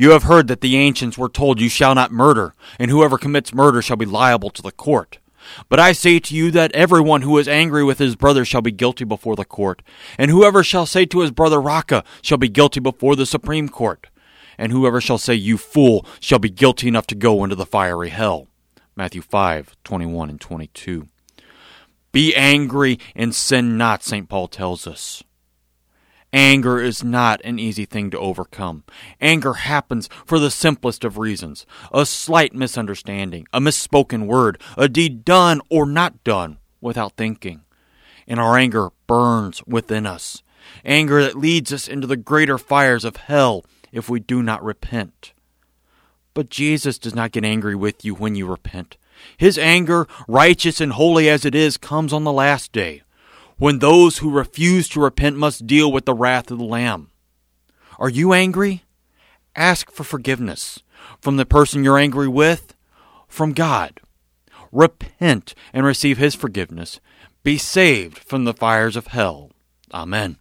You have heard that the ancients were told, You shall not murder, and whoever commits murder shall be liable to the court. But I say to you that everyone who is angry with his brother shall be guilty before the court, and whoever shall say to his brother Raca shall be guilty before the Supreme Court, and whoever shall say you fool shall be guilty enough to go into the fiery hell. Matthew 5, 21 and 22. Be angry and sin not, St. Paul tells us. Anger is not an easy thing to overcome. Anger happens for the simplest of reasons a slight misunderstanding, a misspoken word, a deed done or not done without thinking. And our anger burns within us. Anger that leads us into the greater fires of hell if we do not repent. But Jesus does not get angry with you when you repent. His anger, righteous and holy as it is, comes on the last day when those who refuse to repent must deal with the wrath of the Lamb. Are you angry? Ask for forgiveness from the person you're angry with, from God. Repent and receive His forgiveness. Be saved from the fires of hell. Amen.